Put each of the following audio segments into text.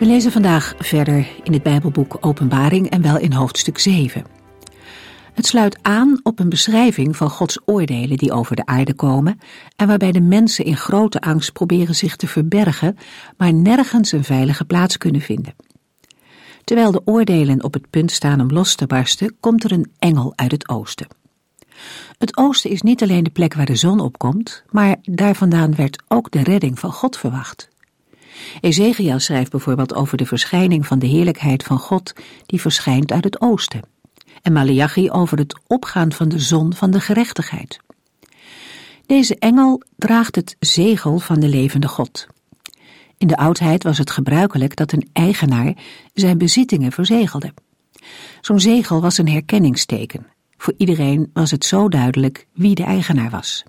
We lezen vandaag verder in het Bijbelboek Openbaring en wel in hoofdstuk 7. Het sluit aan op een beschrijving van Gods oordelen die over de aarde komen en waarbij de mensen in grote angst proberen zich te verbergen, maar nergens een veilige plaats kunnen vinden. Terwijl de oordelen op het punt staan om los te barsten, komt er een engel uit het oosten. Het oosten is niet alleen de plek waar de zon opkomt, maar daar vandaan werd ook de redding van God verwacht. Ezekiel schrijft bijvoorbeeld over de verschijning van de heerlijkheid van God die verschijnt uit het oosten. En Malachi over het opgaan van de zon van de gerechtigheid. Deze engel draagt het zegel van de levende God. In de oudheid was het gebruikelijk dat een eigenaar zijn bezittingen verzegelde. Zo'n zegel was een herkenningsteken. Voor iedereen was het zo duidelijk wie de eigenaar was.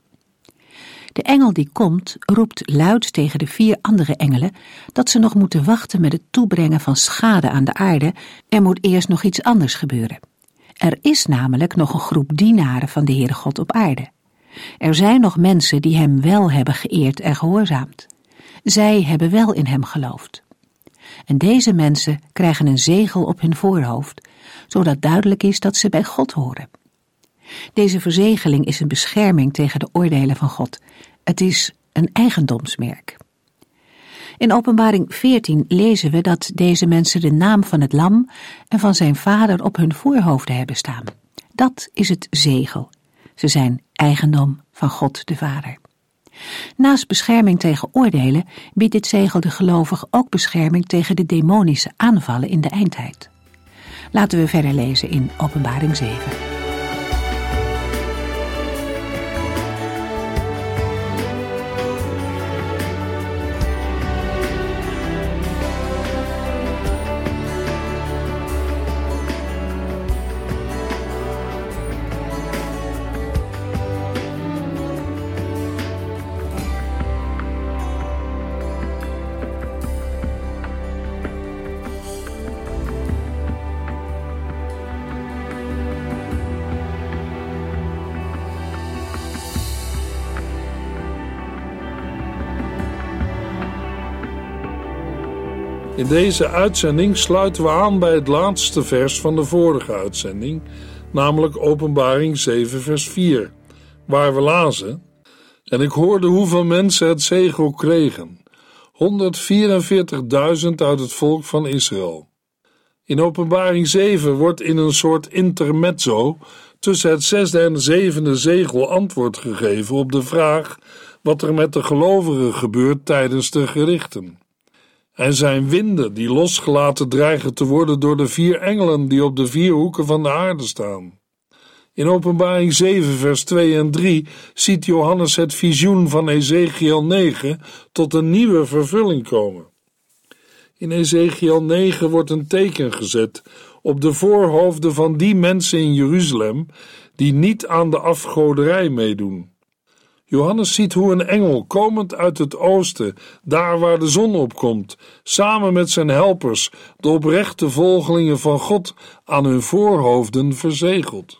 De engel die komt roept luid tegen de vier andere engelen dat ze nog moeten wachten met het toebrengen van schade aan de aarde. Er moet eerst nog iets anders gebeuren. Er is namelijk nog een groep dienaren van de Heere God op aarde. Er zijn nog mensen die hem wel hebben geëerd en gehoorzaamd. Zij hebben wel in hem geloofd. En deze mensen krijgen een zegel op hun voorhoofd, zodat duidelijk is dat ze bij God horen. Deze verzegeling is een bescherming tegen de oordelen van God. Het is een eigendomsmerk. In Openbaring 14 lezen we dat deze mensen de naam van het lam en van zijn vader op hun voorhoofden hebben staan. Dat is het zegel. Ze zijn eigendom van God de Vader. Naast bescherming tegen oordelen biedt dit zegel de gelovig ook bescherming tegen de demonische aanvallen in de eindtijd. Laten we verder lezen in Openbaring 7. In deze uitzending sluiten we aan bij het laatste vers van de vorige uitzending, namelijk Openbaring 7, vers 4, waar we lazen: En ik hoorde hoeveel mensen het zegel kregen: 144.000 uit het volk van Israël. In Openbaring 7 wordt in een soort intermezzo tussen het zesde en zevende zegel antwoord gegeven op de vraag wat er met de gelovigen gebeurt tijdens de gerichten. Er zijn winden die losgelaten dreigen te worden door de vier engelen die op de vier hoeken van de aarde staan. In Openbaring 7, vers 2 en 3 ziet Johannes het visioen van Ezekiel 9 tot een nieuwe vervulling komen. In Ezekiel 9 wordt een teken gezet op de voorhoofden van die mensen in Jeruzalem die niet aan de afgoderij meedoen. Johannes ziet hoe een engel, komend uit het oosten, daar waar de zon opkomt, samen met zijn helpers, de oprechte volgelingen van God, aan hun voorhoofden verzegelt.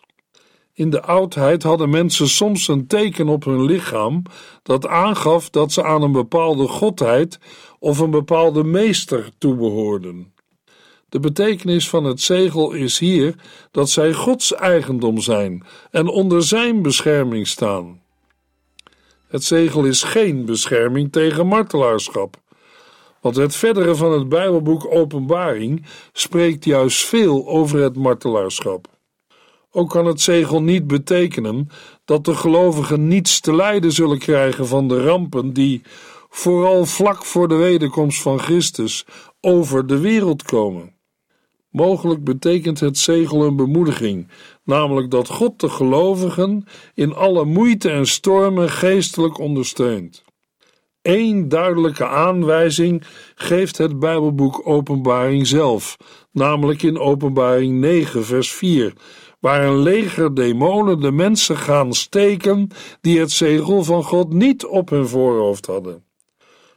In de oudheid hadden mensen soms een teken op hun lichaam dat aangaf dat ze aan een bepaalde godheid of een bepaalde meester toebehoorden. De betekenis van het zegel is hier dat zij Gods eigendom zijn en onder zijn bescherming staan. Het zegel is geen bescherming tegen martelaarschap. Want het verdere van het Bijbelboek Openbaring spreekt juist veel over het martelaarschap. Ook kan het zegel niet betekenen dat de gelovigen niets te lijden zullen krijgen van de rampen die, vooral vlak voor de wederkomst van Christus, over de wereld komen. Mogelijk betekent het zegel een bemoediging, namelijk dat God de gelovigen in alle moeite en stormen geestelijk ondersteunt. Eén duidelijke aanwijzing geeft het Bijbelboek Openbaring zelf, namelijk in Openbaring 9, vers 4, waar een leger demonen de mensen gaan steken die het zegel van God niet op hun voorhoofd hadden.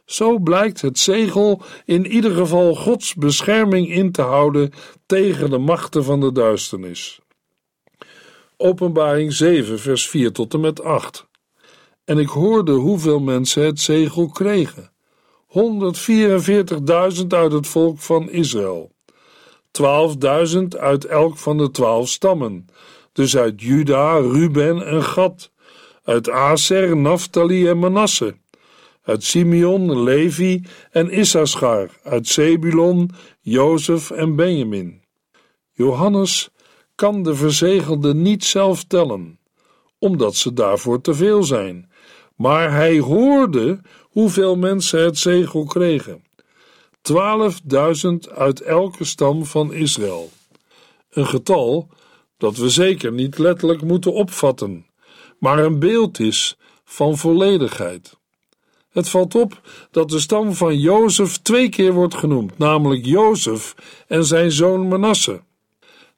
Zo blijkt het zegel in ieder geval Gods bescherming in te houden tegen de machten van de duisternis. Openbaring 7, vers 4 tot en met 8. En ik hoorde hoeveel mensen het zegel kregen. 144.000 uit het volk van Israël. 12.000 uit elk van de twaalf stammen. Dus uit Juda, Ruben en Gad. Uit Aser, Naphtali en Manasse. Uit Simeon, Levi en Issachar. Uit Zebulon, Jozef en Benjamin. Johannes kan de verzegelden niet zelf tellen, omdat ze daarvoor te veel zijn. Maar hij hoorde hoeveel mensen het zegel kregen. 12.000 uit elke stam van Israël. Een getal dat we zeker niet letterlijk moeten opvatten, maar een beeld is van volledigheid. Het valt op dat de stam van Jozef twee keer wordt genoemd, namelijk Jozef en zijn zoon Manasse.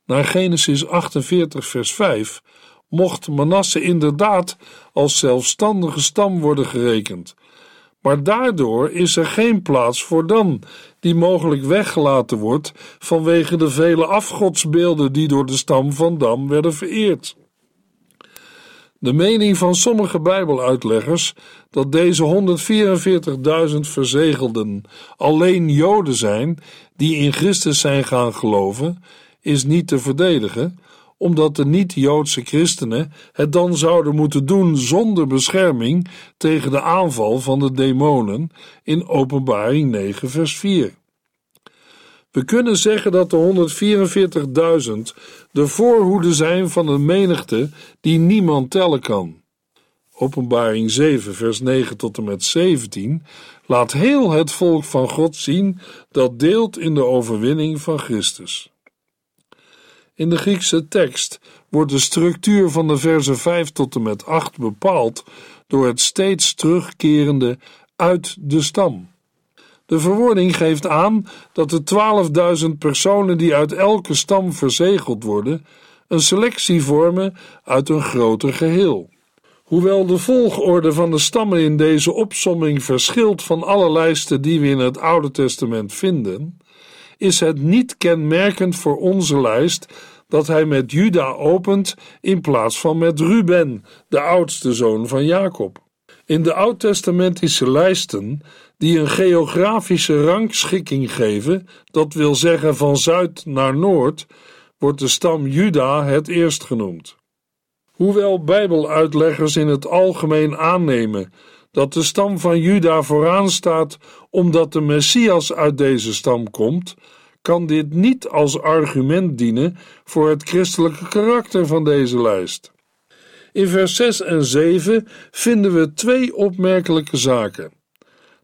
Naar Genesis 48, vers 5 mocht Manasse inderdaad als zelfstandige stam worden gerekend. Maar daardoor is er geen plaats voor Dan, die mogelijk weggelaten wordt vanwege de vele afgodsbeelden die door de stam van Dan werden vereerd. De mening van sommige Bijbeluitleggers dat deze 144.000 verzegelden alleen Joden zijn die in Christus zijn gaan geloven, is niet te verdedigen, omdat de niet-Joodse christenen het dan zouden moeten doen zonder bescherming tegen de aanval van de demonen in Openbaring 9, vers 4. We kunnen zeggen dat de 144.000 de voorhoede zijn van een menigte die niemand tellen kan. Openbaring 7, vers 9 tot en met 17 laat heel het volk van God zien dat deelt in de overwinning van Christus. In de Griekse tekst wordt de structuur van de versen 5 tot en met 8 bepaald door het steeds terugkerende uit de stam. De verwoording geeft aan dat de 12.000 personen die uit elke stam verzegeld worden, een selectie vormen uit een groter geheel. Hoewel de volgorde van de stammen in deze opsomming verschilt van alle lijsten die we in het Oude Testament vinden, is het niet kenmerkend voor onze lijst dat hij met Juda opent in plaats van met Ruben, de oudste zoon van Jacob. In de oud-testamentische lijsten, die een geografische rangschikking geven, dat wil zeggen van zuid naar noord, wordt de stam Juda het eerst genoemd. Hoewel Bijbeluitleggers in het algemeen aannemen dat de stam van Juda vooraan staat omdat de Messias uit deze stam komt, kan dit niet als argument dienen voor het christelijke karakter van deze lijst. In vers 6 en 7 vinden we twee opmerkelijke zaken.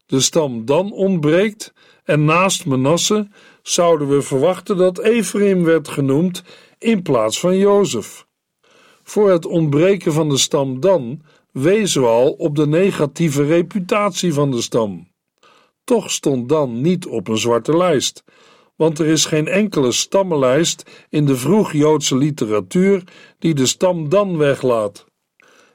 De stam dan ontbreekt en naast Manasse zouden we verwachten dat Ephraim werd genoemd in plaats van Jozef. Voor het ontbreken van de stam dan wezen we al op de negatieve reputatie van de stam. Toch stond dan niet op een zwarte lijst, want er is geen enkele stammenlijst in de vroeg-Joodse literatuur die de stam dan weglaat.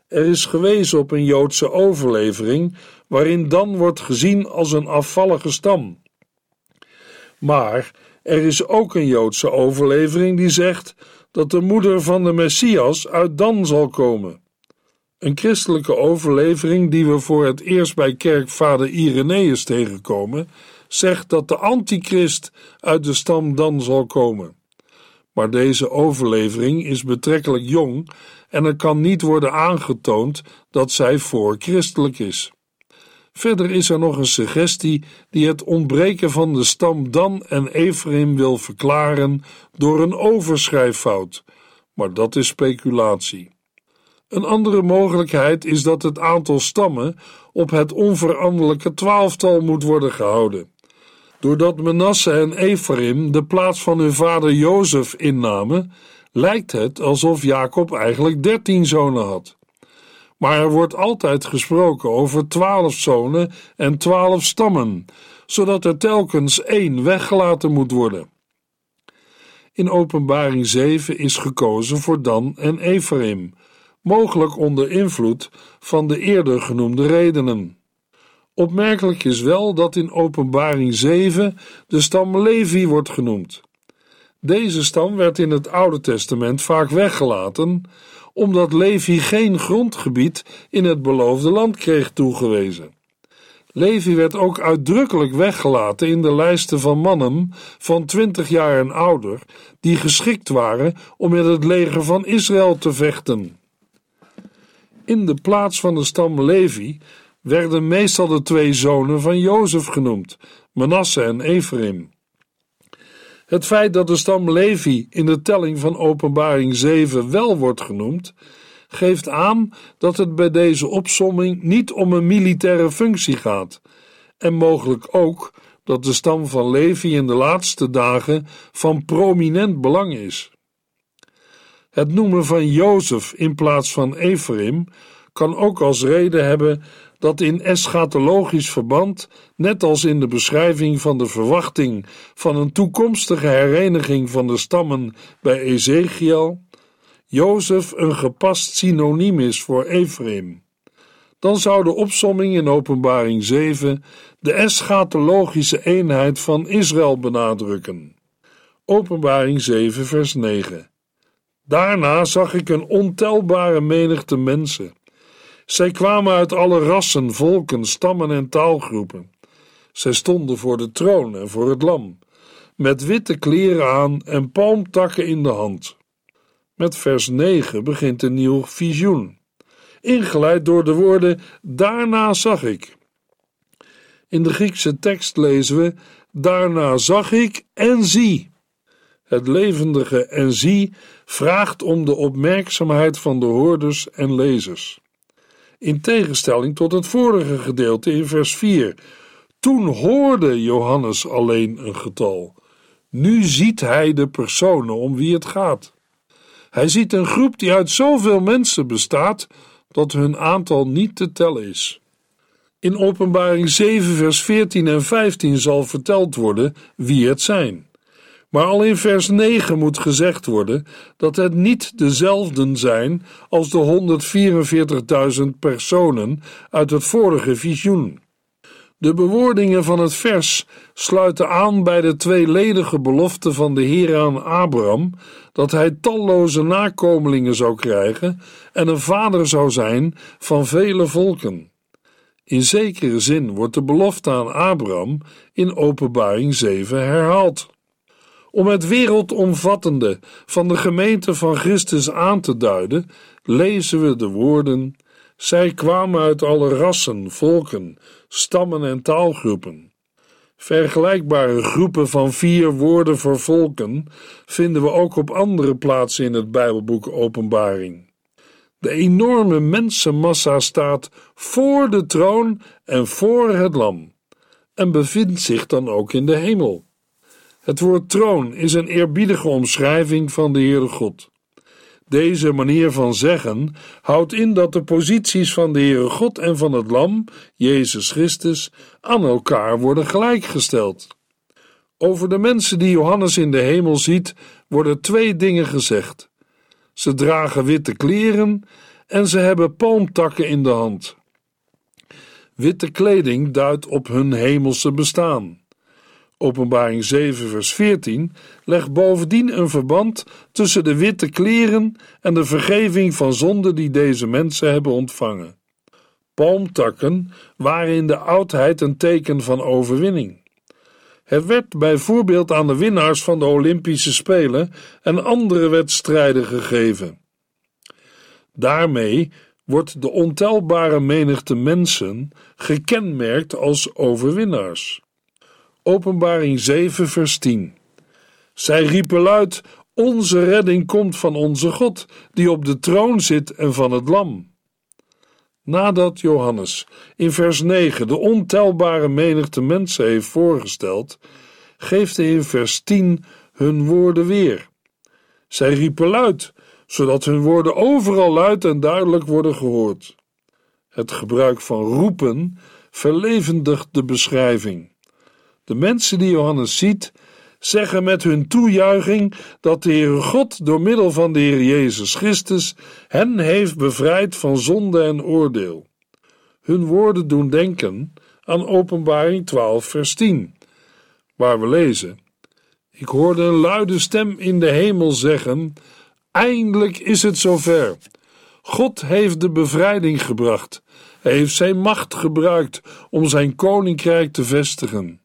Er is gewezen op een Joodse overlevering waarin dan wordt gezien als een afvallige stam. Maar er is ook een Joodse overlevering die zegt dat de moeder van de Messias uit Dan zal komen. Een christelijke overlevering die we voor het eerst bij kerkvader Irenaeus tegenkomen, zegt dat de antichrist uit de stam Dan zal komen. Maar deze overlevering is betrekkelijk jong en er kan niet worden aangetoond dat zij voor christelijk is. Verder is er nog een suggestie die het ontbreken van de stam Dan en Ephraim wil verklaren door een overschrijffout, maar dat is speculatie. Een andere mogelijkheid is dat het aantal stammen op het onveranderlijke twaalftal moet worden gehouden. Doordat Manasse en Ephraim de plaats van hun vader Jozef innamen, lijkt het alsof Jacob eigenlijk dertien zonen had. maar er wordt altijd gesproken over twaalf zonen en twaalf stammen, zodat er telkens één weggelaten moet worden. In Openbaring 7 is gekozen voor Dan en Ephraim, mogelijk onder invloed van de eerder genoemde redenen. Opmerkelijk is wel dat in Openbaring 7 de stam Levi wordt genoemd. Deze stam werd in het Oude Testament vaak weggelaten, omdat Levi geen grondgebied in het beloofde land kreeg toegewezen. Levi werd ook uitdrukkelijk weggelaten in de lijsten van mannen van twintig jaar en ouder, die geschikt waren om met het leger van Israël te vechten. In de plaats van de stam Levi werden meestal de twee zonen van Jozef genoemd, Manasse en Ephraim. Het feit dat de stam Levi in de telling van Openbaring 7 wel wordt genoemd, geeft aan dat het bij deze opsomming niet om een militaire functie gaat, en mogelijk ook dat de stam van Levi in de laatste dagen van prominent belang is. Het noemen van Jozef in plaats van Ephraim kan ook als reden hebben dat in eschatologisch verband, net als in de beschrijving van de verwachting van een toekomstige hereniging van de stammen bij Ezekiel, Jozef een gepast synoniem is voor Ephraim. Dan zou de opsomming in Openbaring 7 de eschatologische eenheid van Israël benadrukken. Openbaring 7, vers 9. Daarna zag ik een ontelbare menigte mensen zij kwamen uit alle rassen, volken, stammen en taalgroepen. Zij stonden voor de troon en voor het lam, met witte kleren aan en palmtakken in de hand. Met vers 9 begint een nieuw visioen, ingeleid door de woorden: Daarna zag ik. In de Griekse tekst lezen we: Daarna zag ik en zie. Het levendige en zie vraagt om de opmerkzaamheid van de hoorders en lezers in tegenstelling tot het vorige gedeelte in vers 4. Toen hoorde Johannes alleen een getal. Nu ziet hij de personen om wie het gaat. Hij ziet een groep die uit zoveel mensen bestaat dat hun aantal niet te tellen is. In Openbaring 7, vers 14 en 15 zal verteld worden wie het zijn. Maar al in vers 9 moet gezegd worden dat het niet dezelfden zijn als de 144.000 personen uit het vorige visioen. De bewoordingen van het vers sluiten aan bij de tweeledige belofte van de Heer aan Abraham dat hij talloze nakomelingen zou krijgen en een vader zou zijn van vele volken. In zekere zin wordt de belofte aan Abraham in Openbaring 7 herhaald. Om het wereldomvattende van de gemeente van Christus aan te duiden, lezen we de woorden: Zij kwamen uit alle rassen, volken, stammen en taalgroepen. Vergelijkbare groepen van vier woorden voor volken vinden we ook op andere plaatsen in het Bijbelboek Openbaring. De enorme mensenmassa staat voor de troon en voor het lam en bevindt zich dan ook in de hemel. Het woord troon is een eerbiedige omschrijving van de Heere God. Deze manier van zeggen houdt in dat de posities van de Heere God en van het Lam, Jezus Christus, aan elkaar worden gelijkgesteld. Over de mensen die Johannes in de hemel ziet, worden twee dingen gezegd. Ze dragen witte kleren en ze hebben palmtakken in de hand. Witte kleding duidt op hun hemelse bestaan. Openbaring 7, vers 14 legt bovendien een verband tussen de witte kleren en de vergeving van zonden die deze mensen hebben ontvangen. Palmtakken waren in de oudheid een teken van overwinning. Het werd bijvoorbeeld aan de winnaars van de Olympische Spelen en andere wedstrijden gegeven. Daarmee wordt de ontelbare menigte mensen gekenmerkt als overwinnaars. Openbaring 7, vers 10. Zij riepen luid: Onze redding komt van onze God, die op de troon zit en van het Lam. Nadat Johannes in vers 9 de ontelbare menigte mensen heeft voorgesteld, geeft hij in vers 10 hun woorden weer. Zij riepen luid, zodat hun woorden overal luid en duidelijk worden gehoord. Het gebruik van roepen verlevendigt de beschrijving. De mensen die Johannes ziet, zeggen met hun toejuiching dat de Heere God door middel van de Heer Jezus Christus hen heeft bevrijd van zonde en oordeel. Hun woorden doen denken aan Openbaring 12, vers 10, waar we lezen: Ik hoorde een luide stem in de hemel zeggen: Eindelijk is het zover. God heeft de bevrijding gebracht. Hij heeft zijn macht gebruikt om zijn koninkrijk te vestigen.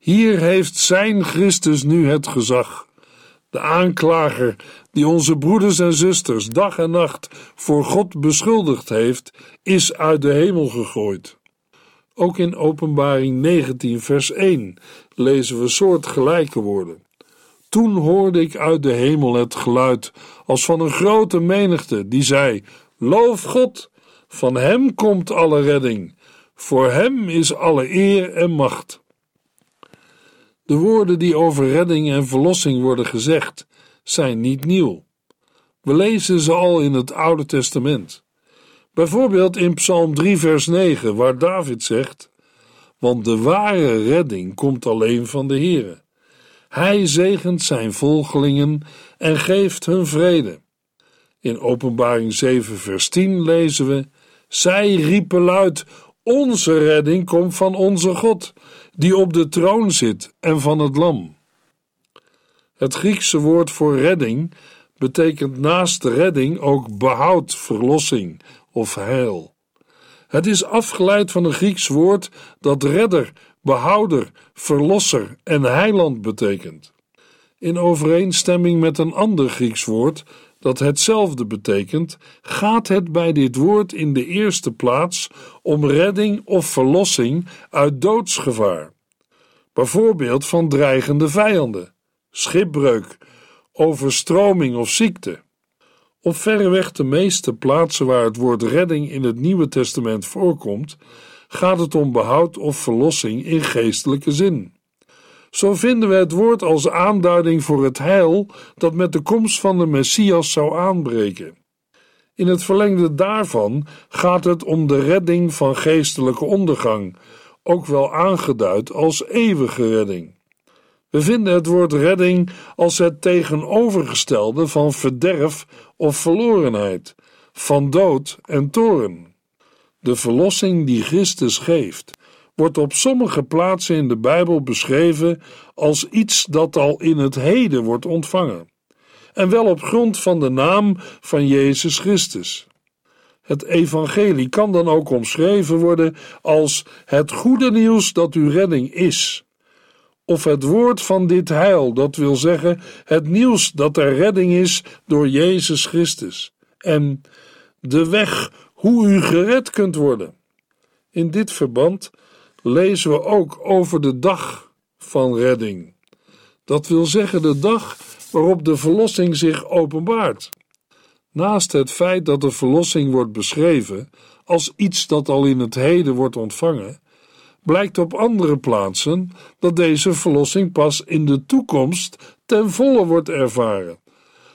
Hier heeft zijn Christus nu het gezag. De aanklager die onze broeders en zusters dag en nacht voor God beschuldigd heeft, is uit de hemel gegooid. Ook in Openbaring 19, vers 1 lezen we soortgelijke woorden. Toen hoorde ik uit de hemel het geluid als van een grote menigte die zei: Loof God, van Hem komt alle redding, voor Hem is alle eer en macht. De woorden die over redding en verlossing worden gezegd, zijn niet nieuw. We lezen ze al in het Oude Testament. Bijvoorbeeld in Psalm 3, vers 9, waar David zegt: Want de ware redding komt alleen van de Heere. Hij zegent zijn volgelingen en geeft hun vrede. In Openbaring 7, vers 10 lezen we: Zij riepen luid: Onze redding komt van onze God, die op de troon zit, en van het Lam. Het Griekse woord voor redding betekent naast redding ook behoud, verlossing of heil. Het is afgeleid van een Grieks woord dat redder, behouder, verlosser en heiland betekent. In overeenstemming met een ander Grieks woord dat hetzelfde betekent, gaat het bij dit woord in de eerste plaats om redding of verlossing uit doodsgevaar. Bijvoorbeeld van dreigende vijanden, schipbreuk, overstroming of ziekte. Op verreweg de meeste plaatsen waar het woord redding in het Nieuwe Testament voorkomt, gaat het om behoud of verlossing in geestelijke zin. Zo vinden we het woord als aanduiding voor het heil dat met de komst van de Messias zou aanbreken. In het verlengde daarvan gaat het om de redding van geestelijke ondergang, ook wel aangeduid als eeuwige redding. We vinden het woord redding als het tegenovergestelde van verderf of verlorenheid, van dood en toren. De verlossing die Christus geeft, wordt op sommige plaatsen in de Bijbel beschreven als iets dat al in het heden wordt ontvangen, en wel op grond van de naam van Jezus Christus. Het evangelie kan dan ook omschreven worden als het goede nieuws dat uw redding is, of het woord van dit heil, dat wil zeggen het nieuws dat er redding is door Jezus Christus, en de weg hoe u gered kunt worden. In dit verband lezen we ook over de dag van redding. Dat wil zeggen de dag waarop de verlossing zich openbaart. Naast het feit dat de verlossing wordt beschreven als iets dat al in het heden wordt ontvangen, blijkt op andere plaatsen dat deze verlossing pas in de toekomst ten volle wordt ervaren.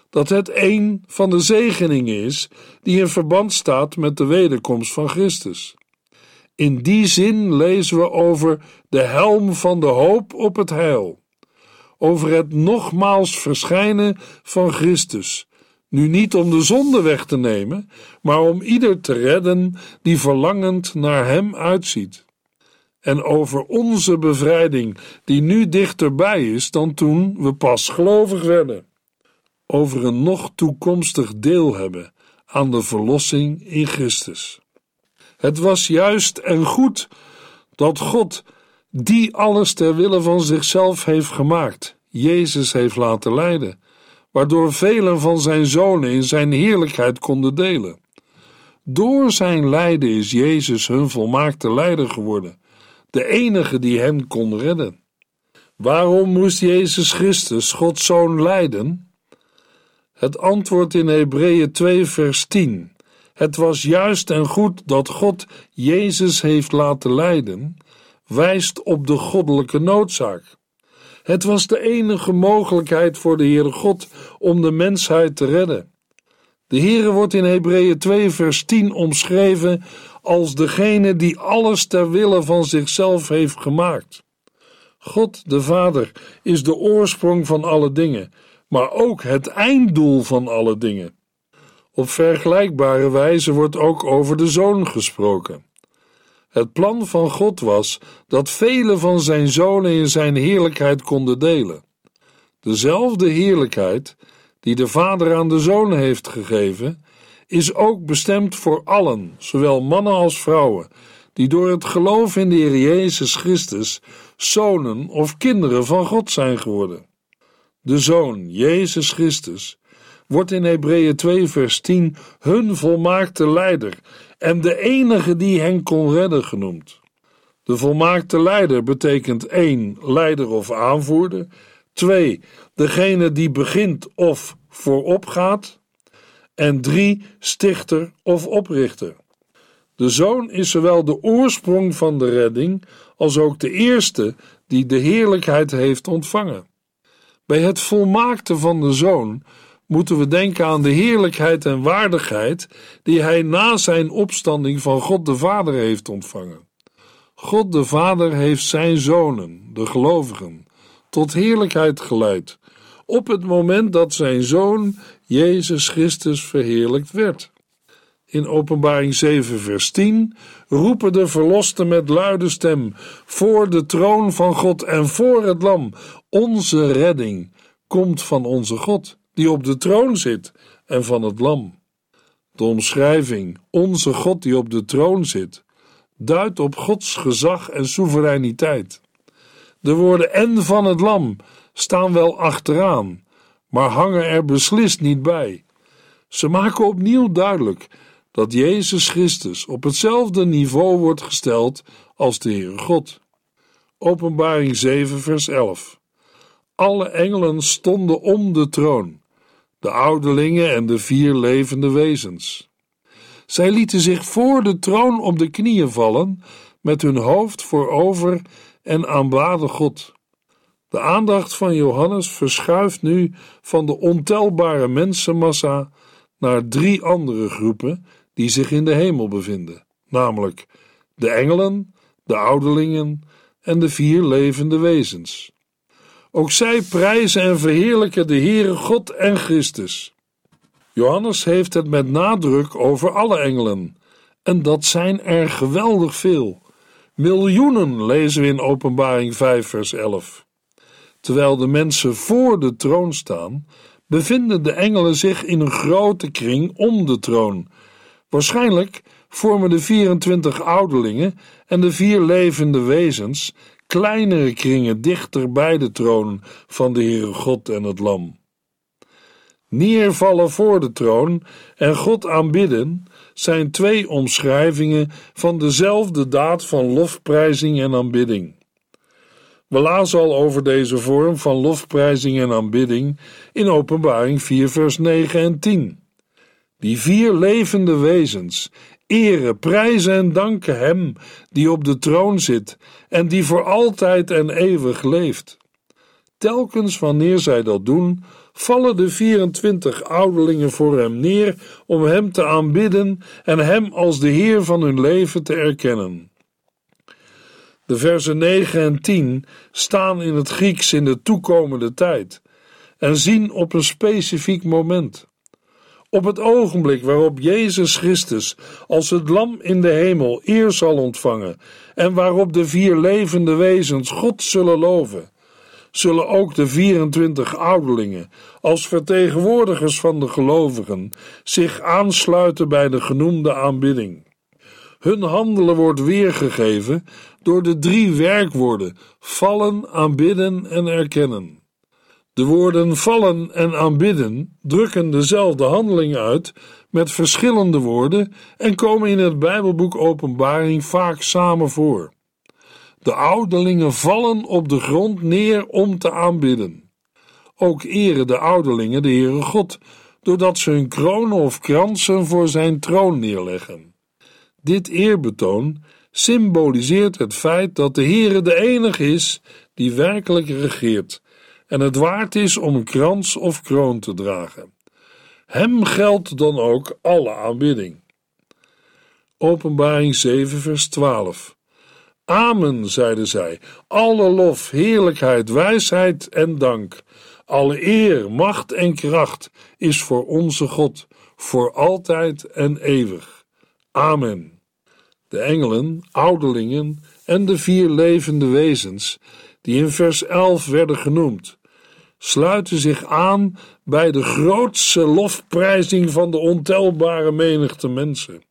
Dat het een van de zegeningen is die in verband staat met de wederkomst van Christus. In die zin lezen we over de helm van de hoop op het heil, over het nogmaals verschijnen van Christus, nu niet om de zonde weg te nemen, maar om ieder te redden die verlangend naar Hem uitziet. En over onze bevrijding, die nu dichterbij is dan toen we pas gelovig werden. Over een nog toekomstig deel hebben aan de verlossing in Christus. Het was juist en goed dat God, die alles ter wille van zichzelf heeft gemaakt, Jezus heeft laten leiden, waardoor velen van zijn zonen in zijn heerlijkheid konden delen. Door zijn lijden is Jezus hun volmaakte leider geworden, de enige die hen kon redden. Waarom moest Jezus Christus, Gods zoon, lijden? Het antwoord in Hebreeën 2, vers 10 het was juist en goed dat God Jezus heeft laten lijden, wijst op de goddelijke noodzaak. Het was de enige mogelijkheid voor de Heere God om de mensheid te redden. De Heere wordt in Hebreeën 2 vers 10 omschreven als degene die alles ter wille van zichzelf heeft gemaakt. God de Vader is de oorsprong van alle dingen, maar ook het einddoel van alle dingen. Op vergelijkbare wijze wordt ook over de Zoon gesproken. Het plan van God was dat vele van zijn zonen in zijn heerlijkheid konden delen. Dezelfde heerlijkheid die de Vader aan de Zoon heeft gegeven, is ook bestemd voor allen, zowel mannen als vrouwen, die door het geloof in de Heer Jezus Christus zonen of kinderen van God zijn geworden. De Zoon, Jezus Christus, wordt in Hebreeën 2 vers 10 hun volmaakte leider en de enige die hen kon redden genoemd. De volmaakte leider betekent 1. leider of aanvoerder, 2. degene die begint of voorop gaat, en 3. stichter of oprichter. De zoon is zowel de oorsprong van de redding als ook de eerste die de heerlijkheid heeft ontvangen. Bij het volmaakte van de zoon moeten we denken aan de heerlijkheid en waardigheid die hij na zijn opstanding van God de Vader heeft ontvangen. God de Vader heeft zijn zonen, de gelovigen, tot heerlijkheid geleid, op het moment dat zijn zoon Jezus Christus verheerlijkt werd. In Openbaring 7, vers 10 roepen de verlosten met luide stem voor de troon van God en voor het Lam: Onze redding komt van onze God die op de troon zit, en van het Lam. De omschrijving, onze God die op de troon zit, duidt op Gods gezag en soevereiniteit. De woorden en van het Lam staan wel achteraan, maar hangen er beslist niet bij. Ze maken opnieuw duidelijk dat Jezus Christus op hetzelfde niveau wordt gesteld als de Heere God. Openbaring 7, vers 11. Alle engelen stonden om de troon de ouderlingen en de vier levende wezens. Zij lieten zich voor de troon op de knieën vallen, met hun hoofd voorover en aanbaden God. De aandacht van Johannes verschuift nu van de ontelbare mensenmassa naar drie andere groepen die zich in de hemel bevinden, namelijk de engelen, de ouderlingen en de vier levende wezens. Ook zij prijzen en verheerlijken de Heere God en Christus. Johannes heeft het met nadruk over alle engelen, en dat zijn er geweldig veel. Miljoenen lezen we in Openbaring 5, vers 11. Terwijl de mensen voor de troon staan, bevinden de engelen zich in een grote kring om de troon. Waarschijnlijk vormen de 24 ouderlingen en de vier levende wezens kleinere kringen dichter bij de troon van de Heere God en het Lam. Neervallen voor de troon en God aanbidden zijn twee omschrijvingen van dezelfde daad van lofprijzing en aanbidding. We lazen al over deze vorm van lofprijzing en aanbidding in Openbaring 4, vers 9 en 10. Die vier levende wezens eren, prijzen en danken Hem die op de troon zit en die voor altijd en eeuwig leeft. Telkens wanneer zij dat doen, vallen de 24 ouderlingen voor Hem neer om Hem te aanbidden en Hem als de Heer van hun leven te erkennen. De versen 9 en 10 staan in het Grieks in de toekomende tijd en zien op een specifiek moment. Op het ogenblik waarop Jezus Christus als het lam in de hemel eer zal ontvangen en waarop de vier levende wezens God zullen loven, zullen ook de 24 ouderlingen als vertegenwoordigers van de gelovigen zich aansluiten bij de genoemde aanbidding. Hun handelen wordt weergegeven door de drie werkwoorden vallen, aanbidden en erkennen. De woorden vallen en aanbidden drukken dezelfde handeling uit met verschillende woorden en komen in het Bijbelboek Openbaring vaak samen voor. De ouderlingen vallen op de grond neer om te aanbidden. Ook eren de ouderlingen de Heere God, doordat ze hun kronen of kransen voor zijn troon neerleggen. Dit eerbetoon symboliseert het feit dat de Heere de enige is die werkelijk regeert en het waard is om krans of kroon te dragen. Hem geldt dan ook alle aanbidding. Openbaring 7, vers 12. Amen, zeiden zij. Alle lof, heerlijkheid, wijsheid en dank. Alle eer, macht en kracht is voor onze God, voor altijd en eeuwig. Amen. De engelen, ouderlingen en de vier levende wezens, die in vers 11 werden genoemd, sluiten zich aan bij de grootste lofprijzing van de ontelbare menigte mensen.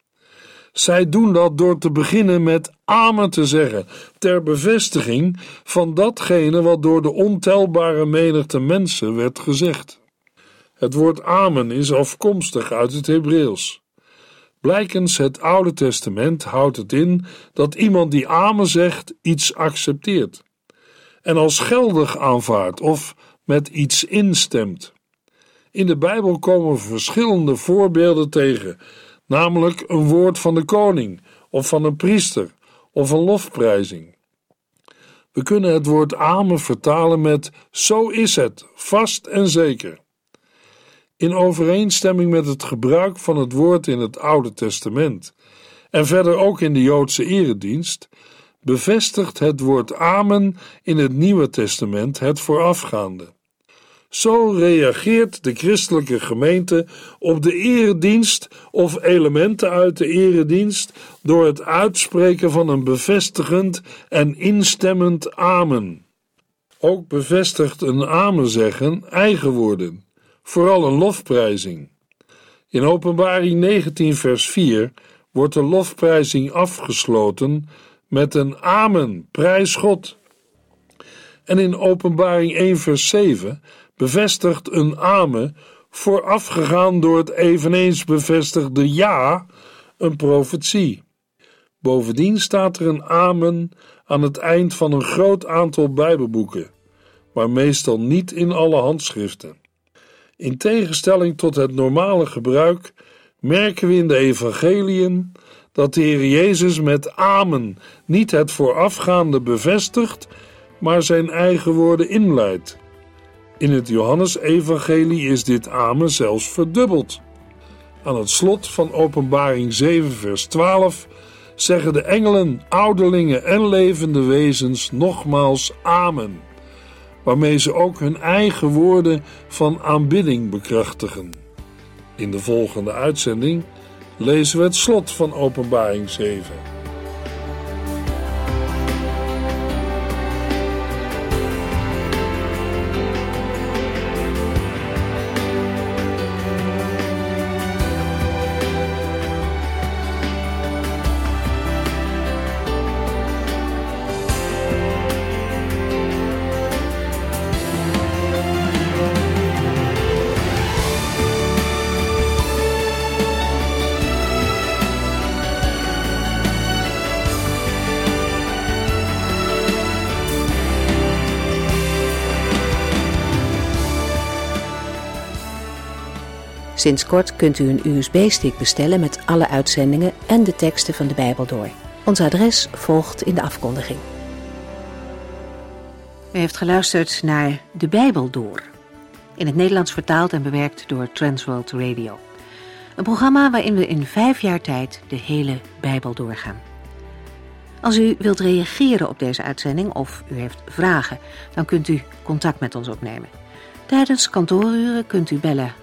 Zij doen dat door te beginnen met Amen te zeggen, ter bevestiging van datgene wat door de ontelbare menigte mensen werd gezegd. Het woord Amen is afkomstig uit het Hebreeuws. Blijkens het Oude Testament houdt het in dat iemand die Amen zegt iets accepteert en als geldig aanvaardt of met iets instemt. In de Bijbel komen verschillende voorbeelden tegen, namelijk een woord van de koning of van een priester of een lofprijzing. We kunnen het woord amen vertalen met zo is het, vast en zeker. In overeenstemming met het gebruik van het woord in het Oude Testament en verder ook in de Joodse eredienst, bevestigt het woord amen in het Nieuwe Testament het voorafgaande. Zo reageert de christelijke gemeente op de eredienst of elementen uit de eredienst door het uitspreken van een bevestigend en instemmend amen. Ook bevestigt een amen zeggen eigen woorden, vooral een lofprijzing. In Openbaring 19 vers 4 wordt de lofprijzing afgesloten met een amen, prijs God. En in Openbaring 1 vers 7 bevestigt een amen, voorafgegaan door het eveneens bevestigde ja, een profetie. Bovendien staat er een amen aan het eind van een groot aantal Bijbelboeken, maar meestal niet in alle handschriften. In tegenstelling tot het normale gebruik merken we in de evangeliën dat de Heer Jezus met amen niet het voorafgaande bevestigt, maar zijn eigen woorden inleidt. In het Johannesevangelie is dit amen zelfs verdubbeld. Aan het slot van Openbaring 7 vers 12 zeggen de engelen, ouderlingen en levende wezens nogmaals amen, waarmee ze ook hun eigen woorden van aanbidding bekrachtigen. In de volgende uitzending lezen we het slot van Openbaring 7. Sinds kort kunt u een USB-stick bestellen met alle uitzendingen en de teksten van de Bijbel door. Ons adres volgt in de afkondiging. U heeft geluisterd naar De Bijbel Door. In het Nederlands vertaald en bewerkt door Transworld Radio. Een programma waarin we in vijf jaar tijd de hele Bijbel doorgaan. Als u wilt reageren op deze uitzending of u heeft vragen, dan kunt u contact met ons opnemen. Tijdens kantooruren kunt u bellen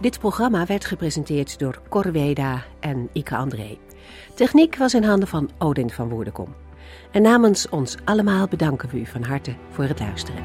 Dit programma werd gepresenteerd door Corweda en Ike André. Techniek was in handen van Odin van Woerdenkom. En namens ons allemaal bedanken we u van harte voor het luisteren.